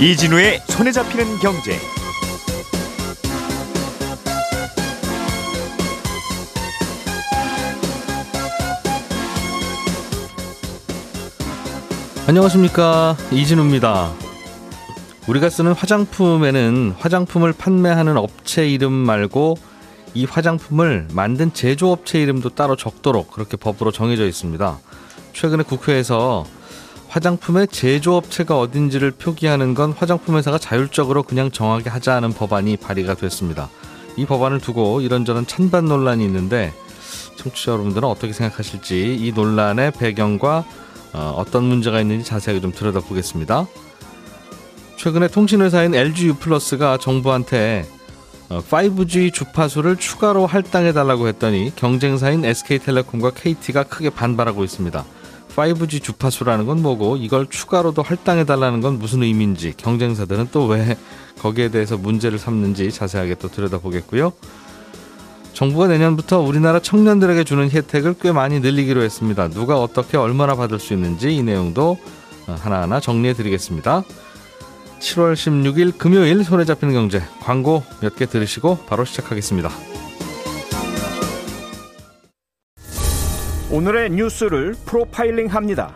이진우의 손에 잡히는 경제. 안녕하십니까 이진우입니다. 우리가 쓰는 화장품에는 화장품을 판매하는 업체 이름 말고 이 화장품을 만든 제조업체 이름도 따로 적도록 그렇게 법으로 정해져 있습니다. 최근에 국회에서 화장품의 제조업체가 어딘지를 표기하는 건 화장품 회사가 자율적으로 그냥 정하게 하자는 법안이 발의가 됐습니다. 이 법안을 두고 이런저런 찬반 논란이 있는데 청취자 여러분들은 어떻게 생각하실지 이 논란의 배경과 어, 떤 문제가 있는지 자세하게 좀 들여다보겠습니다. 최근에 통신회사인 LG U+가 정부한테 5G 어, 주파수를 추가로 할당해 달라고 했더니 경쟁사인 SK텔레콤과 KT가 크게 반발하고 있습니다. 5G 주파수라는 건 뭐고 이걸 추가로도 할당해 달라는 건 무슨 의미인지 경쟁사들은 또 왜 거기에 대해서 문제를 삼는지 자세하게 또 들여다보겠고요. 정부가 내년부터 우리나라 청년들에게 주는 혜택을 꽤 많이 늘리기로 했습니다. 누가 어떻게 얼마나 받을 수 있는지 이 내용도 하나하나 정리해 드리겠습니다. 7월 16일 금요일 손에 잡히는 경제 광고 몇 개 들으시고 바로 시작하겠습니다. 오늘의 뉴스를 프로파일링 합니다.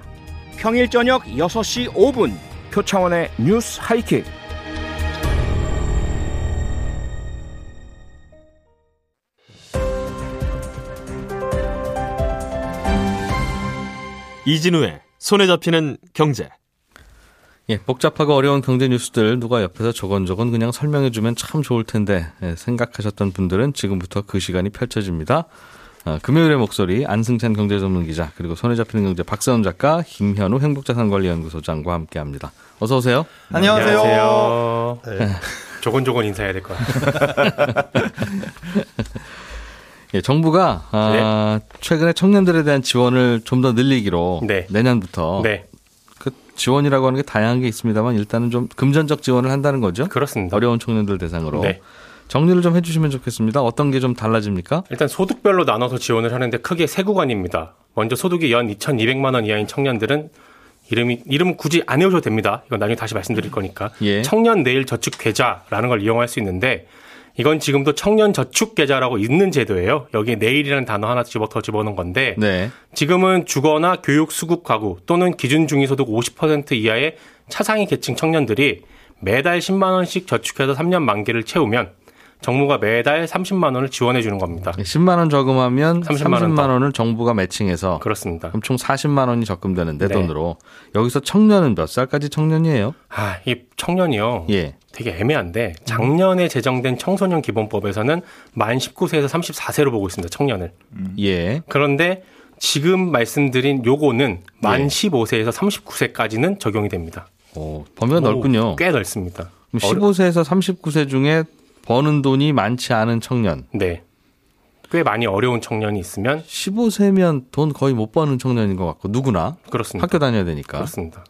평일 저녁 6시 5분 표창원의 뉴스 하이킥. 이진우의 손에 잡히는 경제. 예, 복잡하고 어려운 경제 뉴스들 누가 옆에서 저건저건 그냥 설명해주면 참 좋을 텐데 예, 생각하셨던 분들은 지금부터 그 시간이 펼쳐집니다. 어, 금요일의 목소리 안승찬 경제전문기자 그리고 손에 잡히는 경제 박세훈 작가 김현우 행복자산관리연구소장과 함께합니다. 어서 오세요. 안녕하세요. 안녕하세요. 네. 조곤조곤 인사해야 될 것 같아요. 예, 정부가 아, 네. 최근에 청년들에 대한 지원을 좀 더 늘리기로 네. 내년부터 네. 그 지원이라고 하는 게 다양한 게 있습니다만 일단은 좀 금전적 지원을 한다는 거죠. 그렇습니다. 어려운 청년들 대상으로. 네. 정리를 좀 해주시면 좋겠습니다. 어떤 게 좀 달라집니까? 일단 소득별로 나눠서 지원을 하는데 크게 세 구간입니다. 먼저 소득이 연 2,200만 원 이하인 청년들은 이름이 이름 굳이 안 외우셔도 됩니다. 이건 나중에 다시 말씀드릴 거니까. 예. 청년 내일 저축 계좌라는 걸 이용할 수 있는데 이건 지금도 청년 저축 계좌라고 있는 제도예요. 여기에 내일이라는 단어 하나 집어 더 집어넣은 건데 네. 지금은 주거나 교육 수급 가구 또는 기준 중위소득 50% 이하의 차상위 계층 청년들이 매달 10만 원씩 저축해서 3년 만기를 채우면 정부가 매달 30만 원을 지원해 주는 겁니다. 10만 원 저금하면 30만, 30만 원을 정부가 매칭해서 그렇습니다. 그럼 총 40만 원이 적금되는 내 네. 돈으로 여기서 청년은 몇 살까지 청년이에요? 아, 이 청년이요. 예. 되게 애매한데 작년에 제정된 청소년 기본법에서는 만 19세에서 34세로 보고 있습니다. 청년을. 음. 예. 그런데 지금 말씀드린 요거는 만 예. 15세에서 39세까지는 적용이 됩니다. 오, 범위가 넓군요. 꽤 넓습니다. 15세에서 39세 중에 버는 돈이 많지 않은 청년. 네. 꽤 많이 어려운 청년이 있으면 15세면 돈 거의 못 버는 청년인 것 같고 누구나 그렇습니다. 학교 다녀야 되니까. 그렇습니다.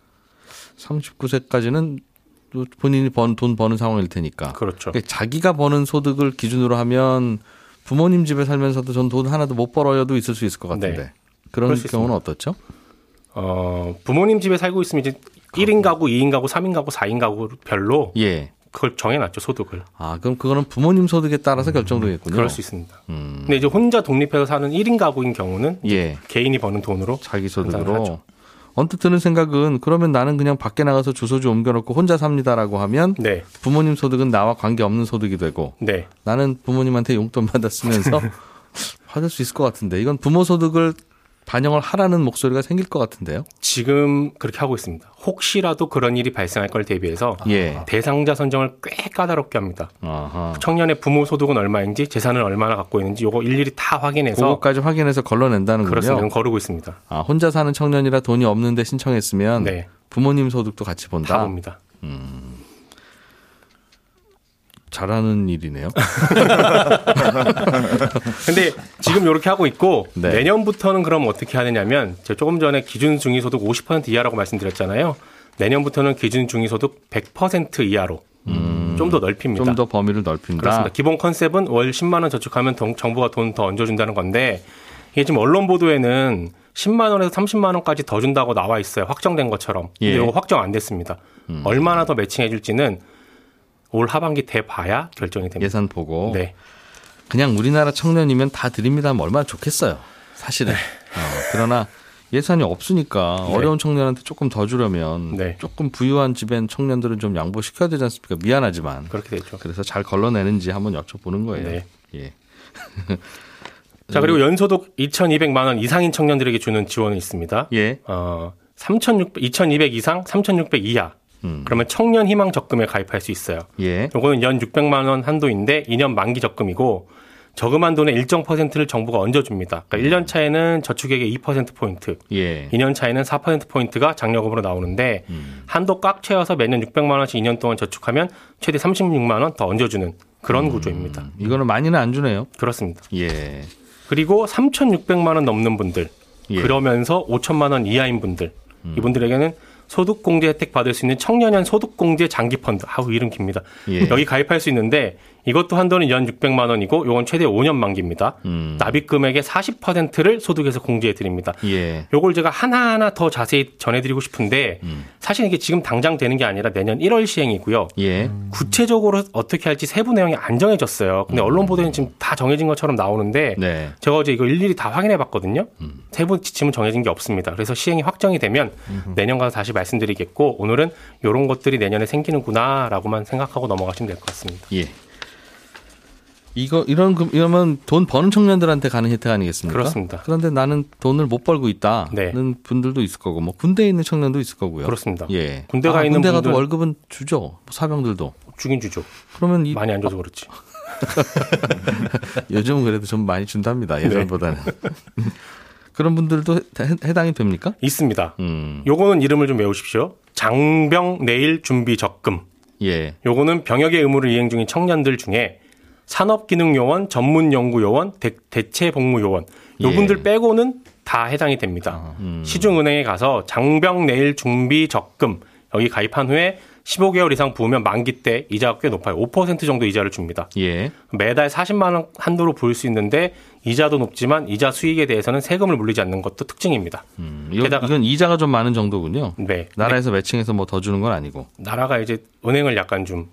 39세까지는 본인이 번, 돈 버는 상황일 테니까. 그렇죠. 그러니까 자기가 버는 소득을 기준으로 하면 부모님 집에 살면서도 전 돈 하나도 못 벌어야도 있을 수 있을 것 같은데. 네. 그런 경우는 어떻죠? 어, 부모님 집에 살고 있으면 이제 1인 가구, 2인 가구, 3인 가구, 4인 가구 별로 예. 그걸 정해놨죠 소득을. 아 그럼 그거는 부모님 소득에 따라서 결정되겠군요. 그럴 수 있습니다. 음. 근데 이제 혼자 독립해서 사는 1인 가구인 경우는 예. 개인이 버는 돈으로 자기 소득으로. 언뜻 드는 생각은 그러면 나는 그냥 밖에 나가서 주소지 옮겨놓고 혼자 삽니다라고 하면 네. 부모님 소득은 나와 관계 없는 소득이 되고 네. 나는 부모님한테 용돈 받아 쓰면서 받을 수 있을 것 같은데 이건 부모 소득을 반영을 하라는 목소리가 생길 것 같은데요. 지금 그렇게 하고 있습니다. 혹시라도 그런 일이 발생할 걸 대비해서 예. 대상자 선정을 꽤 까다롭게 합니다. 아하. 청년의 부모 소득은 얼마인지 재산을 얼마나 갖고 있는지 요거 일일이 다 확인해서 그것까지 확인해서 걸러낸다는 그렇습니다. 거르고 있습니다. 아, 혼자 사는 청년이라 돈이 없는데 신청했으면 네. 부모님 소득도 같이 본다. 다 봅니다. 음. 잘하는 일이네요. 근데 지금 이렇게 하고 있고 네. 내년부터는 그럼 어떻게 하느냐면 제가 조금 전에 기준 중위소득 50% 이하라고 말씀드렸잖아요. 내년부터는 기준 중위소득 100% 이하로 음. 좀더 넓힙니다. 좀 더 범위를 넓힌다. 그렇습니다. 기본 컨셉은 월 10만 원 저축하면 정부가 돈 더 얹어준다는 건데 이게 지금 언론 보도에는 10만 원에서 30만 원까지 더 준다고 나와 있어요. 확정된 것처럼. 근데 예. 이거 확정 안 됐습니다. 음. 얼마나 더 매칭해 줄지는 올 하반기 돼 봐야 결정이 됩니다. 예산 보고. 네. 그냥 우리나라 청년이면 다 드립니다 하면 얼마나 좋겠어요. 사실은. 네. 어, 그러나 예산이 없으니까 네. 어려운 청년한테 조금 더 주려면 네. 조금 부유한 집엔 청년들은 좀 양보시켜야 되지 않습니까? 미안하지만. 그렇게 되죠. 그래서 잘 걸러내는지 한번 여쭤보는 거예요. 네. 예. 자, 그리고 연소득 2,200만 원 이상인 청년들에게 주는 지원이 있습니다. 예. 어, 3,600, 2,200 이상, 3,600 이하. 음. 그러면 청년 희망 적금에 가입할 수 있어요. 예. 요거는 연 600만 원 한도인데 2년 만기 적금이고 저금한 돈의 일정 퍼센트를 정부가 얹어줍니다. 그러니까 1년 차에는 저축액의 2%포인트, 예. 2년 차에는 4%포인트가 장려금으로 나오는데 음. 한도 꽉 채워서 매년 600만 원씩 2년 동안 저축하면 최대 36만 원 더 얹어주는 그런 음. 구조입니다. 이거는 많이는 안 주네요. 그렇습니다. 예. 그리고 3,600만 원 넘는 분들, 예. 그러면서 5천만 원 이하인 분들, 음. 이분들에게는 소득공제 혜택 받을 수 있는 청년연 소득공제 장기펀드. 아우, 이름 깁니다. 예. 여기 가입할 수 있는데 이것도 한도는 연 600만 원이고 요건 최대 5년 만기입니다. 음. 납입 금액의 40%를 소득에서 공제해 드립니다. 예. 요걸 제가 하나하나 더 자세히 전해 드리고 싶은데 음. 사실 이게 지금 당장 되는 게 아니라 내년 1월 시행이고요. 예. 구체적으로 어떻게 할지 세부 내용이 안 정해졌어요. 근데 음. 언론 보도에는 지금 다 정해진 것처럼 나오는데 네. 제가 어제 이거 일일이 다 확인해 봤거든요. 음. 세부 지침은 정해진 게 없습니다. 그래서 시행이 확정이 되면 내년 가서 다시 말씀드리겠고 오늘은 이런 것들이 내년에 생기는구나라고만 생각하고 넘어가시면 될 것 같습니다. 예. 이거 이런 이러면 돈 버는 청년들한테 가는 혜택 아니겠습니까? 그렇습니다. 그런데 나는 돈을 못 벌고 있다는 네. 분들도 있을 거고 뭐 군대에 있는 청년도 있을 거고요. 그렇습니다. 예. 군대 가 아, 있는 군대 가도 월급은 주죠. 뭐 사병들도. 주긴 주죠. 그러면 이 많이 안 줘서 그렇지. 요즘은 그래도 좀 많이 준답니다. 네. 예전보다는. 네. 그런 분들도 해 당이 됩니까? 있습니다. 음. 요거는 이름을 좀 외우십시오. 장병 내일 준비 적금. 예. 요거는 병역의 의무를 이행 중인 청년들 중에 산업기능요원, 전문연구요원, 대, 체복무요원 요분들 예. 빼고는 다 해당이 됩니다. 아, 음. 시중은행에 가서 장병 내일 준비 적금 여기 가입한 후에 15개월 이상 부으면 만기 때 이자가 꽤 높아요. 5% 정도 이자를 줍니다. 예. 매달 40만 원 한도로 부을 수 있는데 이자도 높지만 이자 수익에 대해서는 세금을 물리지 않는 것도 특징입니다. 음, 이건, 게다가 이건 이자가 좀 많은 정도군요. 네. 나라에서 네. 매칭해서 뭐 더 주는 건 아니고. 나라가 이제 은행을 약간 좀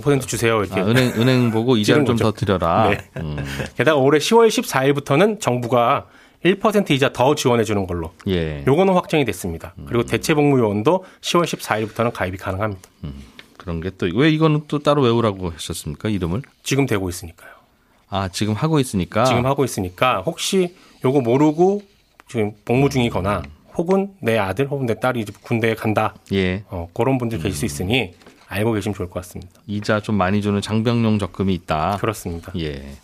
5% 주세요. 이렇게. 아, 은행, 은행 보고 이자를 좀 더 드려라. 네. 음. 게다가 올해 10월 14일부터는 정부가 1% 이자 더 지원해 주는 걸로. 예. 요거는 확정이 됐습니다. 그리고 음. 대체 복무 요원도 10월 14일부터는 가입이 가능합니다. 음. 그런 게 또 왜 이거는 또 따로 외우라고 하셨습니까? 이름을? 지금 되고 있으니까요. 아, 지금 하고 있으니까. 지금 하고 있으니까 혹시 요거 모르고 지금 복무 중이거나 음. 혹은 내 아들 혹은 내 딸이 군대에 간다. 예. 어, 그런 분들 계실 수 있으니 알고 계시면 좋을 것 같습니다. 이자 좀 많이 주는 장병용 적금이 있다. 그렇습니다. 예.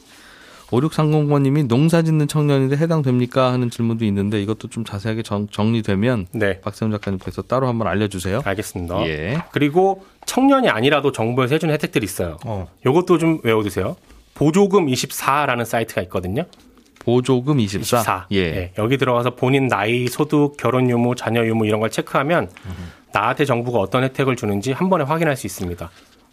5630번님이 농사 짓는 청년인데 해당됩니까 하는 질문도 있는데 이것도 좀 자세하게 정, 리되면 네. 박세훈 작가님께서 따로 한번 알려주세요. 알겠습니다. 예. 그리고 청년이 아니라도 정부에서 해주는 혜택들이 있어요. 어. 이것도 좀 외워두세요. 보조금 24라는 사이트가 있거든요. 보조금 24. 24. 예. 네. 여기 들어가서 본인 나이, 소득, 결혼 유무, 자녀 유무 이런 걸 체크하면 음. 나한테 정부가 어떤 혜택을 주는지 한 번에 확인할 수 있습니다.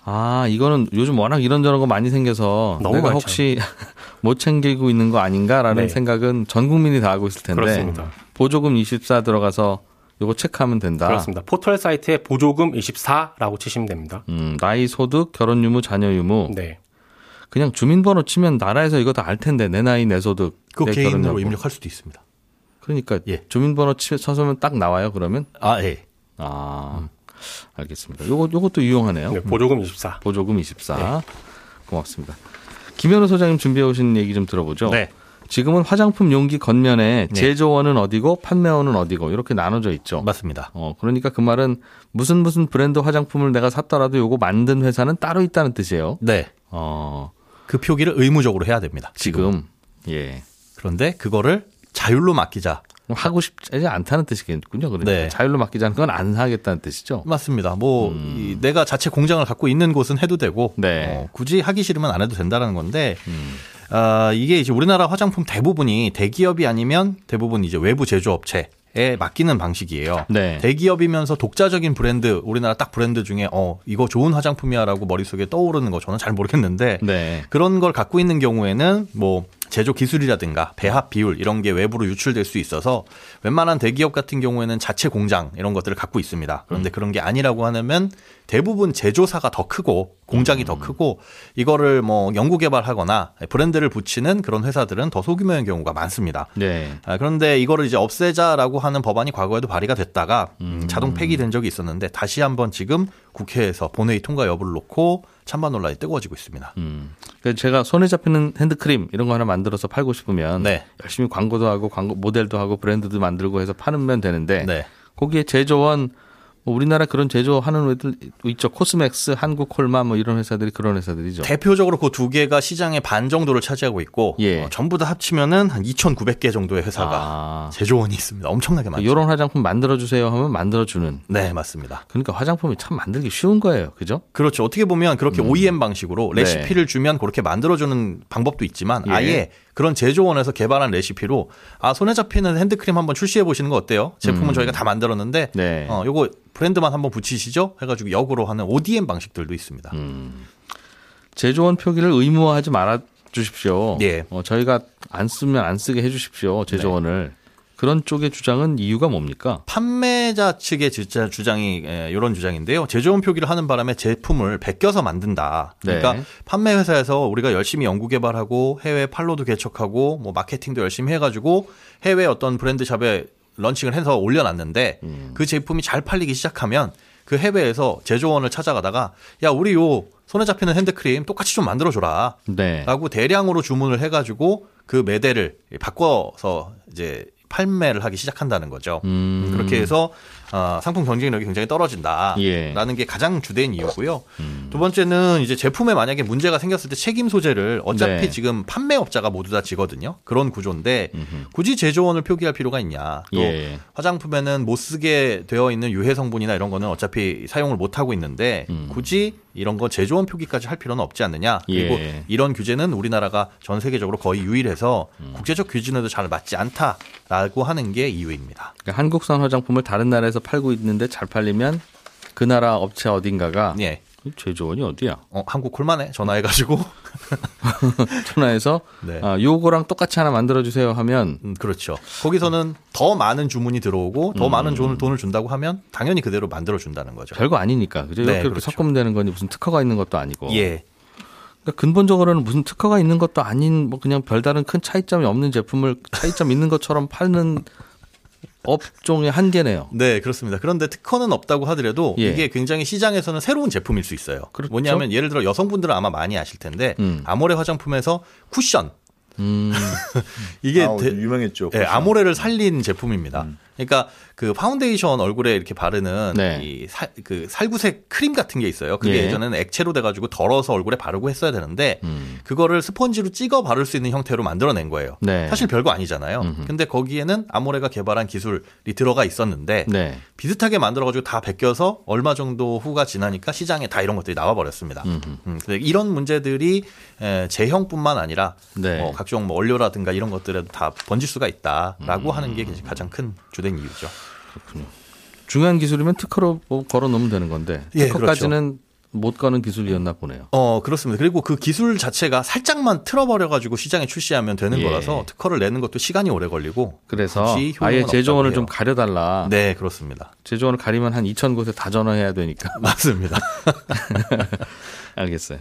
아, 이거는 요즘 워낙 이런저런 거 많이 생겨서 내가 많죠. 혹시 못 챙기고 있는 거 아닌가라는 네. 생각은 전 국민이 다 하고 있을 텐데. 그렇습니다. 보조금 24 들어가서 요거 체크하면 된다. 그렇습니다. 포털 사이트에 보조금 24라고 치시면 됩니다. 음, 나이, 소득, 결혼 유무, 자녀 유무. 네. 그냥 주민번호 치면 나라에서 이거 다 알 텐데 내 나이, 내 소득, 그 개인으로 입력할 수도 있습니다. 그러니까 예. 주민번호 치, 쳐서면 딱 나와요. 그러면 아 예. 아, 음. 알겠습니다. 요거, 요것도 유용하네요. 네, 보조금 24. 보조금 24. 네. 고맙습니다. 김현우 소장님 준비해 오신 얘기 좀 들어보죠. 네. 지금은 화장품 용기 겉면에 네. 제조원은 어디고 판매원은 어디고 이렇게 나눠져 있죠. 맞습니다. 어, 그러니까 그 말은 무슨 무슨 브랜드 화장품을 내가 샀더라도 요거 만든 회사는 따로 있다는 뜻이에요. 네. 어. 그 표기를 의무적으로 해야 됩니다. 지금. 지금. 예. 그런데 그거를 자율로 맡기자. 하고 싶지 않다는 뜻이겠군요. 그러니까 네. 자율로 맡기자는 건 안 하겠다는 뜻이죠. 맞습니다. 뭐 음. 내가 자체 공장을 갖고 있는 곳은 해도 되고 네. 어, 굳이 하기 싫으면 안 해도 된다는 건데 음. 어, 이게 이제 우리나라 화장품 대부분이 대기업이 아니면 대부분 이제 외부 제조업체 회사에 맡기는 방식이에요. 네. 대기업이면서 독자적인 브랜드, 우리나라 딱 브랜드 중에 어 이거 좋은 화장품이야라고 머릿속에 떠오르는 거 저는 잘 모르겠는데 네. 그런 걸 갖고 있는 경우에는 뭐 제조 기술이라든가 배합 비율 이런 게 외부로 유출될 수 있어서 웬만한 대기업 같은 경우에는 자체 공장 이런 것들을 갖고 있습니다. 그런데 음. 그런 게 아니라고 하면 대부분 제조사가 더 크고 공장이 음. 더 크고 이거를 뭐 연구 개발하거나 브랜드를 붙이는 그런 회사들은 더 소규모인 경우가 많습니다. 네. 아, 그런데 이거를 이제 없애자라고 하는 법안이 과거에도 발의가 됐다가 음. 자동 폐기된 적이 있었는데 다시 한번 지금 국회에서 본회의 통과 여부를 놓고 찬반 논란이 뜨거워지고 있습니다. 음. 제가 손에 잡히는 핸드크림 이런 거 하나 만들어서 팔고 싶으면 네. 열심히 광고도 하고 광고 모델도 하고 브랜드도 만들고 해서 파면 되는데 네. 거기에 제조원 뭐 우리나라 그런 제조하는 애들 있죠. 코스맥스, 한국콜마 뭐 이런 회사들이 그런 회사들이죠. 대표적으로 그 두 개가 시장의 반 정도를 차지하고 있고 예. 어, 전부 다 합치면은 한 2,900개 정도의 회사가 아. 제조원이 있습니다. 엄청나게 많죠. 이런 화장품 만들어 주세요 하면 만들어 주는. 네, 맞습니다. 그러니까 화장품이 참 만들기 쉬운 거예요. 그죠? 그렇죠. 어떻게 보면 그렇게 음. OEM 방식으로 네. 레시피를 네. 주면 그렇게 만들어 주는 방법도 있지만 예. 아예 그런 제조원에서 개발한 레시피로 아 손에 잡히는 핸드크림 한번 출시해 보시는 거 어때요? 제품은 음. 저희가 다 만들었는데 네. 어 요거 브랜드만 한번 붙이시죠? 해가지고 역으로 하는 ODM 방식들도 있습니다. 음. 제조원 표기를 의무화하지 말아 주십시오. 예. 어, 저희가 안 쓰면 안 쓰게 해주십시오. 제조원을. 네. 그런 쪽의 주장은 이유가 뭡니까? 판매자 측의 주장이 이런 주장인데요. 제조원 표기를 하는 바람에 제품을 베껴서 만든다. 그러니까 네. 판매 회사에서 우리가 열심히 연구 개발하고 해외 팔로도 개척하고 뭐 마케팅도 열심히 해가지고 해외 어떤 브랜드 샵에 런칭을 해서 올려놨는데 음. 그 제품이 잘 팔리기 시작하면 그 해외에서 제조원을 찾아가다가 야 우리 요 손에 잡히는 핸드크림 똑같이 좀 만들어 줘라. 네. 라고 대량으로 주문을 해가지고 그 매대를 바꿔서 이제 판매를 하기 시작한다는 거죠. 음. 그렇게 해서 어, 상품 경쟁력이 굉장히 떨어진다라는 예. 게 가장 주된 이유고요. 음. 두 번째는 이제 제품에 만약에 문제가 생겼을 때 책임 소재를 어차피 네. 지금 판매업자가 모두 다 지거든요. 그런 구조인데 음흠. 굳이 제조원을 표기할 필요가 있냐. 또 예. 화장품에는 못 쓰게 되어 있는 유해 성분이나 이런 거는 어차피 사용을 못 하고 있는데 음. 굳이 이런 거 제조원 표기까지 할 필요는 없지 않느냐. 그리고 예. 이런 규제는 우리나라가 전 세계적으로 거의 유일해서 음. 국제적 규준에도 잘 맞지 않다라고 하는 게 이유입니다. 그러니까 한국산 화장품을 다른 나라에서 팔고 있는데 잘 팔리면 그 나라 업체 어딘가가 예. 제조원이 어디야? 어, 한국 콜만에 전화해가지고 전화해서 네. 아, 요거랑 똑같이 하나 만들어주세요 하면 음, 그렇죠. 거기서는 더 많은 주문이 들어오고 더 음. 많은 돈을, 돈을 준다고 하면 당연히 그대로 만들어준다는 거죠. 별거 아니니까 그죠? 네, 이렇게 그렇죠. 섞으면 되는 거니 무슨 특허가 있는 것도 아니고. 예. 그러니까 근본적으로는 무슨 특허가 있는 것도 아닌 뭐 그냥 별다른 큰 차이점이 없는 제품을 차이점 있는 것처럼 파는 업종의 한계네요. 네, 그렇습니다. 그런데 특허는 없다고 하더라도 예. 이게 굉장히 시장에서는 새로운 제품일 수 있어요. 그렇죠? 뭐냐면 예를 들어 여성분들은 아마 많이 아실 텐데 음. 아모레 화장품에서 쿠션 음. 이게 아, 유명했죠. 네, 아모레를 살린 제품입니다. 음. 그러니까 그 파운데이션 얼굴에 이렇게 바르는 네. 이그 살구색 크림 같은 게 있어요. 그게 예. 전에는 액체로 돼가지고 덜어서 얼굴에 바르고 했어야 되는데 음. 그거를 스펀지로 찍어 바를 수 있는 형태로 만들어낸 거예요. 네. 사실 별거 아니잖아요. 음흠. 근데 거기에는 아모레가 개발한 기술이 들어가 있었는데 네. 비슷하게 만들어가지고 다 베껴서 얼마 정도 후가 지나니까 시장에 다 이런 것들이 나와 버렸습니다. 음, 이런 문제들이 제형뿐만 아니라 네. 뭐 각종 뭐 원료라든가 이런 것들에도 다 번질 수가 있다라고 음. 하는 게 가장 큰 주된 이유죠. 그렇군요. 중요한 기술이면 특허로 뭐 걸어 놓으면 되는 건데 예, 특허까지는 그렇죠. 못 가는 기술이었나 보네요. 어, 그렇습니다. 그리고 그 기술 자체가 살짝만 틀어버려 가지고 시장에 출시하면 되는 예. 거라서 특허를 내는 것도 시간이 오래 걸리고. 그래서 아예 제조원을 좀 가려 달라. 네, 그렇습니다. 제조원을 가리면 한 2천 곳에 다 전화해야 되니까. 맞습니다. 알겠어요.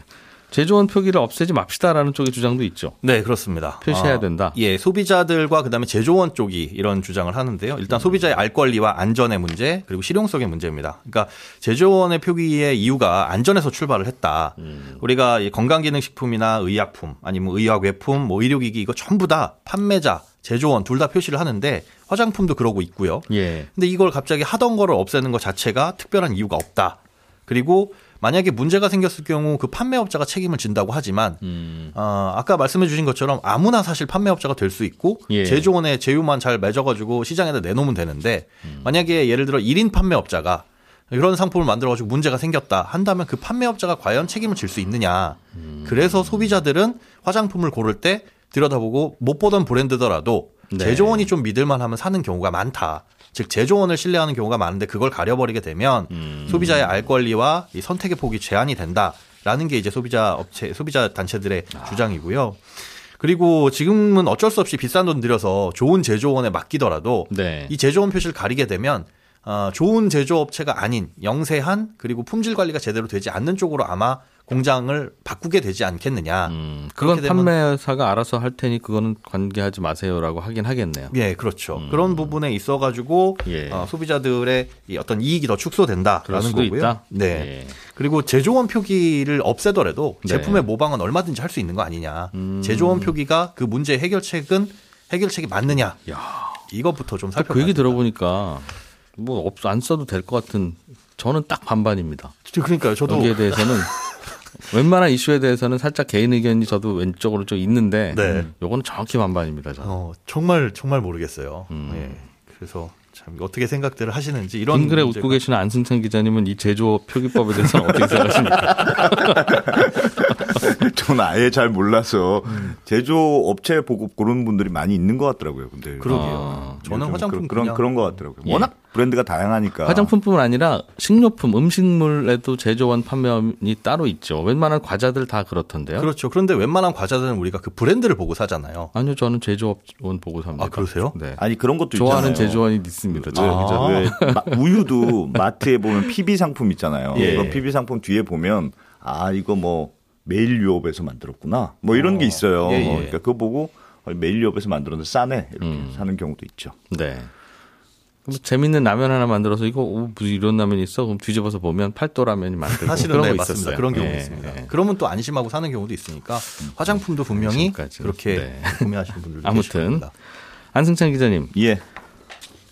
제조원 표기를 없애지 맙시다라는 쪽의 주장도 있죠. 네, 그렇습니다. 표시해야 아, 된다. 예, 소비자들과 그다음에 제조원 쪽이 이런 주장을 하는데요. 일단 소비자의 알 권리와 안전의 문제 그리고 실용성의 문제입니다. 그러니까 제조원의 표기의 이유가 안전에서 출발을 했다. 음. 우리가 건강기능식품이나 의약품 아니면 의학외품, 뭐 의료기기 이거 전부 다 판매자 제조원 둘 다 표시를 하는데 화장품도 그러고 있고요. 예. 근데 이걸 갑자기 하던 거를 없애는 것 자체가 특별한 이유가 없다. 그리고 만약에 문제가 생겼을 경우 그 판매업자가 책임을 진다고 하지만 음. 어, 아까 말씀해 주신 것처럼 아무나 사실 판매업자가 될 수 있고 예. 제조원의 제휴만 잘 맺어가지고 시장에다 내놓으면 되는데 음. 만약에 예를 들어 1인 판매업자가 이런 상품을 만들어가지고 문제가 생겼다 한다면 그 판매업자가 과연 책임을 질 수 있느냐. 음. 그래서 소비자들은 화장품을 고를 때 들여다보고 못 보던 브랜드더라도 네. 제조원이 좀 믿을만하면 사는 경우가 많다. 즉 제조원을 신뢰하는 경우가 많은데 그걸 가려버리게 되면 음. 소비자의 알 권리와 이 선택의 폭이 제한이 된다라는 게 이제 소비자 업체 소비자 단체들의 아. 주장이고요. 그리고 지금은 어쩔 수 없이 비싼 돈 들여서 좋은 제조원에 맡기더라도 네. 이 제조원 표시를 가리게 되면 어, 좋은 제조업체가 아닌 영세한 그리고 품질 관리가 제대로 되지 않는 쪽으로 아마 공장을 바꾸게 되지 않겠느냐. 음, 그건 판매사가 알아서 할 테니 그거는 관계하지 마세요라고 하긴 하겠네요. 예, 그렇죠. 음. 그런 부분에 있어 가지고 예. 어, 소비자들의 이 어떤 이익이 더 축소된다라는 거고요. 있다? 네. 예. 그리고 제조원 표기를 없애더라도 네. 제품의 모방은 얼마든지 할 수 있는 거 아니냐. 음. 제조원 표기가 그 문제 해결책은 해결책이 맞느냐. 야. 이것부터 좀 살펴봐야 그 얘기 들어보니까 뭐 없, 안 써도 될 것 같은 저는 딱 반반입니다. 그러니까요. 저도 여기에 대해서는 웬만한 이슈에 대해서는 살짝 개인 의견이 저도 왼쪽으로 좀 있는데 네. 요거는 정확히 반반입니다. 저는. 어, 정말 정말 모르겠어요. 음. 네. 그래서 참 어떻게 생각들을 하시는지 이런 긴 글에 웃고 계시는 안승찬 기자님은 이 제조 표기법에 대해서는 어떻게 생각하십니까? 저는 아예 잘 몰라서 음. 제조 업체 보고 고르는 분들이 많이 있는 것 같더라고요. 근데 그러게요. 아, 저는 화장품 그런 그런, 그런 것 같더라고요. 예. 워낙 브랜드가 다양하니까. 화장품뿐만 아니라 식료품, 음식물에도 제조원 판매원이 따로 있죠. 웬만한 과자들 다 그렇던데요. 그렇죠. 그런데 웬만한 과자들은 우리가 그 브랜드를 보고 사잖아요. 아니요, 저는 제조원 보고 삽니다. 아 그러세요? 네. 아니 그런 것도 좋아하는 있잖아요. 제조원이 있습니다. 아. 왜 우유도 마트에 보면 PB 상품 있잖아요. 예. 그 PB 상품 뒤에 보면 아 이거 뭐 메일 유업에서 만들었구나. 뭐 이런 어. 게 있어요. 예, 예. 그러니까 그거 보고 메일 유업에서 만들었는데 싸네 이렇게 음. 사는 경우도 있죠. 네. 뭐 재밌는 라면 하나 만들어서 이거 오, 무슨 이런 라면이 있어? 그럼 뒤집어서 보면 팔도 라면이 만들고 사실은 그런 네, 맞습니다. 그런 경우 예, 있습니다. 예. 그러면 또 안심하고 사는 경우도 있으니까 음. 화장품도 분명히 지금까지. 그렇게 네. 구매하시는 분들도 아무튼 안승찬 기자님, 예.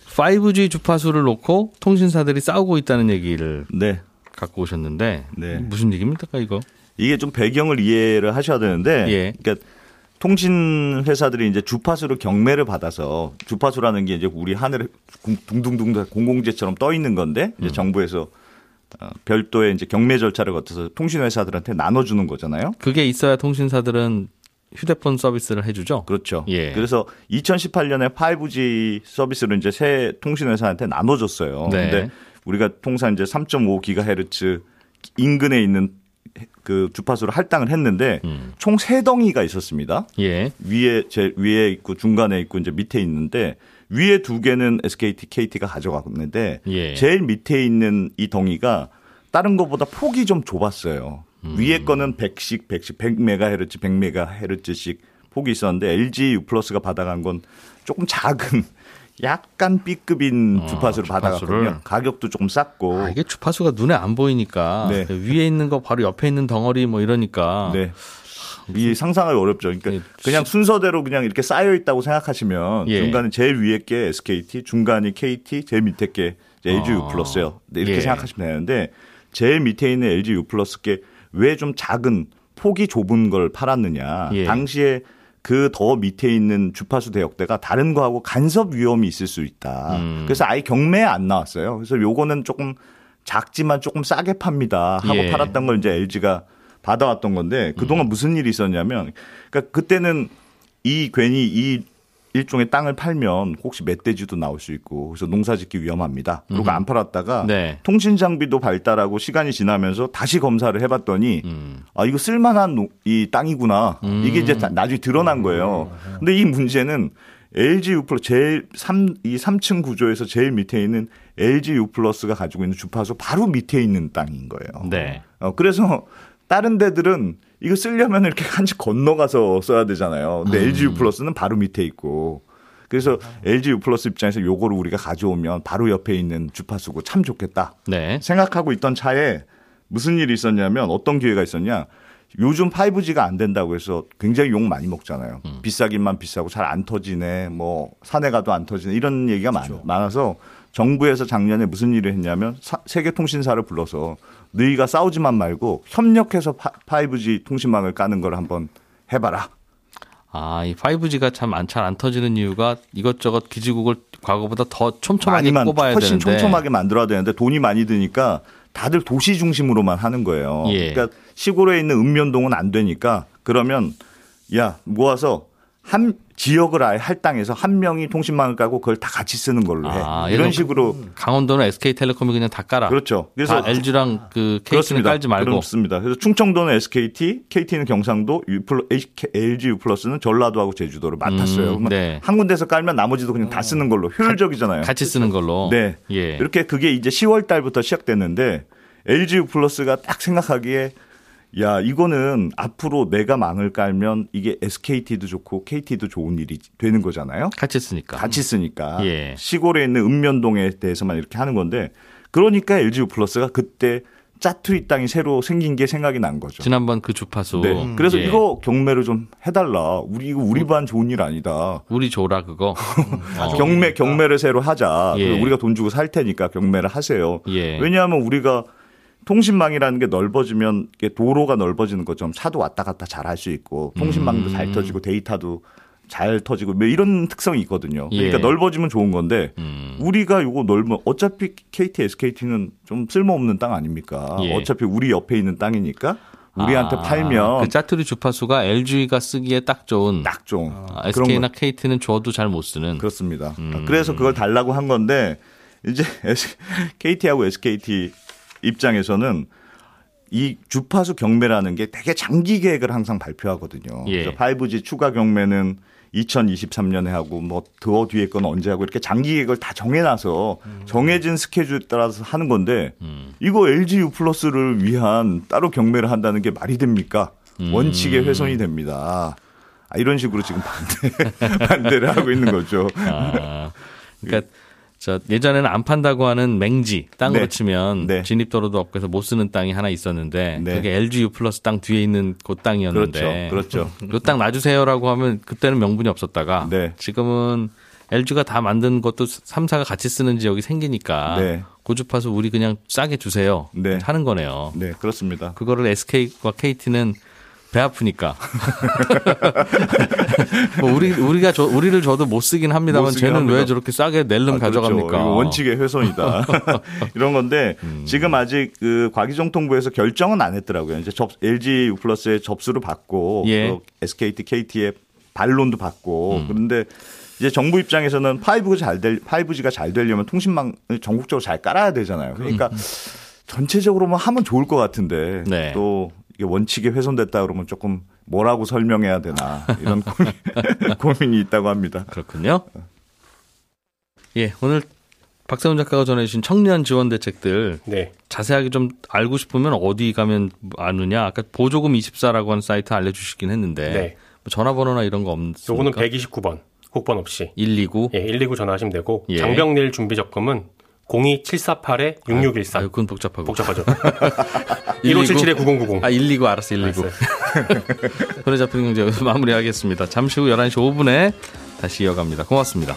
5G 주파수를 놓고 통신사들이 싸우고 있다는 얘기를 네. 갖고 오셨는데 네. 무슨 얘기입니까 이거? 이게 좀 배경을 이해를 하셔야 되는데, 예. 그러니까 통신 회사들이 이제 주파수로 경매를 받아서 주파수라는 게 이제 우리 하늘에 둥둥둥 공공재처럼 떠 있는 건데 이제 음. 정부에서 어, 별도의 이제 경매 절차를 거쳐서 통신 회사들한테 나눠 주는 거잖아요. 그게 있어야 통신사들은 휴대폰 서비스를 해주죠. 그렇죠. 예. 그래서 2018년에 5G 서비스를 이제 새 통신 회사한테 나눠줬어요. 네. 근데 우리가 통상 이제 3.5GHz 인근에 있는 그 주파수를 할당을 했는데 음. 총세 덩이가 있었습니다. 예. 위에 제 위에 있고 중간에 있고 이제 밑에 있는데 위에 두 개는 SKT, KT가 가져갔는데 예. 제일 밑에 있는 이 덩이가 다른 것보다 폭이 좀 좁았어요. 음. 위에 거는 100씩, 100씩, 100메가헤르츠, 100메가헤르츠씩 폭이 있었는데 LG U 플러스가 받아간 건 조금 작은 약간 B급인 어, 주파수를 받아갔거든요. 가격도 조금 쌌고. 아, 이게 주파수가 눈에 안 보이니까 네. 위에 있는 거 바로 옆에 있는 덩어리 뭐 이러니까. 네. 이 상상하기 어렵죠. 그러니까 네. 그냥 순서대로 그냥 이렇게 쌓여 있다고 생각하시면 예. 중간에 제일 위에 게 SKT, 중간이 KT, 제일 밑에 게 LG U 플러스요. 네, 이렇게 예. 생각하시면 되는데 제일 밑에 있는 LG U 플러스 게 왜 좀 작은 폭이 좁은 걸 팔았느냐. 예. 당시에 그 더 밑에 있는 주파수 대역대가 다른 거하고 간섭 위험이 있을 수 있다. 음. 그래서 아예 경매에 안 나왔어요. 그래서 요거는 조금 작지만 조금 싸게 팝니다 하고 예. 팔았던 걸 이제 LG가 받아왔던 건데 그동안 음. 무슨 일이 있었냐면 그러니까 그때는 이 괜히 이 일종의 땅을 팔면 혹시 멧돼지도 나올 수 있고 그래서 농사짓기 위험합니다. 그리고 음. 안 팔았다가 네. 통신 장비도 발달하고 시간이 지나면서 다시 검사를 해봤더니 음. 아 이거 쓸만한 이 땅이구나 음. 이게 이제 나중에 드러난 거예요. 근데 이 문제는 LG U 플러스 제일 3, 이 3층 구조에서 제일 밑에 있는 LG U 플러스가 가지고 있는 주파수 바로 밑에 있는 땅인 거예요. 네. 어, 그래서 다른 데들은 이거 쓰려면 이렇게 한치 건너가서 써야 되잖아요. 근데 음. LG U 플러스는 바로 밑에 있고. 그래서 LG U 플러스 입장에서 요거를 우리가 가져오면 바로 옆에 있는 주파수고 참 좋겠다. 네. 생각하고 있던 차에 무슨 일이 있었냐면 어떤 기회가 있었냐. 요즘 5G가 안 된다고 해서 굉장히 욕 많이 먹잖아요. 음. 비싸기만 비싸고 잘 안 터지네. 뭐 산에 가도 안 터지네. 이런 얘기가 그렇죠. 많아서 정부에서 작년에 무슨 일을 했냐면 세계통신사를 불러서 너희가 싸우지만 말고 협력해서 5G 통신망을 까는 걸 한번 해봐라. 아, 이 5G가 참 잘 안 터지는 이유가 이것저것 기지국을 과거보다 더 촘촘하게 많이 꼽아야 훨씬 되는데. 촘촘하게 만들어야 되는데 돈이 많이 드니까 다들 도시 중심으로만 하는 거예요. 예. 그러니까 시골에 있는 읍면동은 안 되니까 그러면 야 모아서 한 지역을 아예 할당해서 한 명이 통신망을 깔고 그걸 다 같이 쓰는 걸로 해. 아, 이런 식으로 강원도는 SK텔레콤이 그냥 다 깔아. 그렇죠. 그래서 LG랑 그 KT는 깔지 말고. 그렇습니다. 그래서 충청도는 SKT, KT는 경상도, LG U 플러스는 전라도하고 제주도를 맡았어요. 음, 네. 한 군데서 깔면 나머지도 그냥 다 쓰는 걸로 효율적이잖아요. 같이 쓰는 걸로. 네. 예. 이렇게 그게 이제 10월 달부터 시작됐는데 LG U 플러스가 딱 생각하기에 야, 이거는 앞으로 내가 망을 깔면 이게 SKT도 좋고 KT도 좋은 일이 되는 거잖아요. 같이 쓰니까. 같이 쓰니까. 예. 시골에 있는 읍면동에 대해서만 이렇게 하는 건데 그러니까 LGU 플러스가 그때 짜투리 땅이 새로 생긴 게 생각이 난 거죠. 지난번 그 주파수. 네. 음. 그래서 예. 이거 경매를 좀 해달라. 우리 이거 우리 반 좋은 일 아니다. 우리 줘라 그거. 어. 경매 경매를 새로 하자. 예. 우리가 돈 주고 살 테니까 경매를 하세요. 예. 왜냐하면 우리가 통신망이라는 게 넓어지면 도로가 넓어지는 것처럼 차도 왔다 갔다 잘 할 수 있고 통신망도 음. 잘 터지고 데이터도 잘 터지고 뭐 이런 특성이 있거든요. 그러니까 예. 넓어지면 좋은 건데 음. 우리가 이거 넓으면 어차피 KT, SKT는 좀 쓸모없는 땅 아닙니까? 예. 어차피 우리 옆에 있는 땅이니까 우리한테 아, 팔면 그 짜투리 주파수가 LG가 쓰기에 딱 좋은 딱 좋은 아, SK나 KT는 줘도 잘 못 쓰는 그렇습니다. 음. 그래서 그걸 달라고 한 건데 이제 KT하고 SKT 입장에서는 이 주파수 경매라는 게 되게 장기 계획을 항상 발표하거든요. 예. 그래서 5G 추가 경매는 2023년에 하고 뭐 더 뒤에 건 언제 하고 이렇게 장기 계획을 다 정해놔서 음. 정해진 스케줄에 따라서 하는 건데 음. 이거 LG U 플러스를 위한 따로 경매를 한다는 게 말이 됩니까? 음. 원칙에 훼손이 됩니다. 아, 이런 식으로 지금 반대 반대를 하고 있는 거죠. 아, 그러니까 자, 예전에는 안 판다고 하는 맹지 땅으로 네. 치면 네. 진입도로도 없고 해서 못 쓰는 땅이 하나 있었는데 네. 그게 LGU 플러스 땅 뒤에 있는 그 땅이었는데 그렇죠. 그렇죠. 놔주세요라고 하면 그때는 명분이 없었다가 네. 지금은 LG가 다 만든 것도 3사가 같이 쓰는 지역이 생기니까 네. 고주파수 우리 그냥 싸게 주세요 네. 하는 거네요. 네, 그렇습니다. 그거를 SK와 KT는 배 아프니까. 뭐 우리 우리가 저, 우리를 줘도 못 쓰긴 합니다만 못 쟤는 합니다. 왜 저렇게 싸게 낼름 아, 그렇죠. 가져갑니까? 원칙의 훼손이다. 이런 건데 음. 지금 아직 그 과기정통부에서 결정은 안 했더라고요. 이제 접, LG U 플러스의 접수를 받고 예. SKT, KT의 반론도 받고 음. 그런데 이제 정부 입장에서는 5G가 잘 될, 5G가 잘 되려면 통신망을 전국적으로 잘 깔아야 되잖아요. 그러니까 음. 전체적으로만 하면 좋을 것 같은데 네. 또 이게 원칙이 훼손됐다 그러면 조금 뭐라고 설명해야 되나 이런 고민, 고민 이 있다고 합니다. 그렇군요. 예, 오늘 박세훈 작가가 전해주신 청년 지원 대책들 네. 자세하게 좀 알고 싶으면 어디 가면 아느냐? 아까 보조금 24라고 하는 사이트 알려주시긴 했는데 네. 뭐 전화번호나 이런 거 없습니까? 요거는 129번 국번 없이 129 예, 129 전화하시면 되고 예. 장병일 준비 적금은 02748-6614. 아유, 그건 복잡하고. 복잡하죠. 1577-9090. 아, 129 알았어, 129. 손에 잡히는 경제 여기서 마무리하겠습니다. 잠시 후 11시 5분에 다시 이어갑니다. 고맙습니다.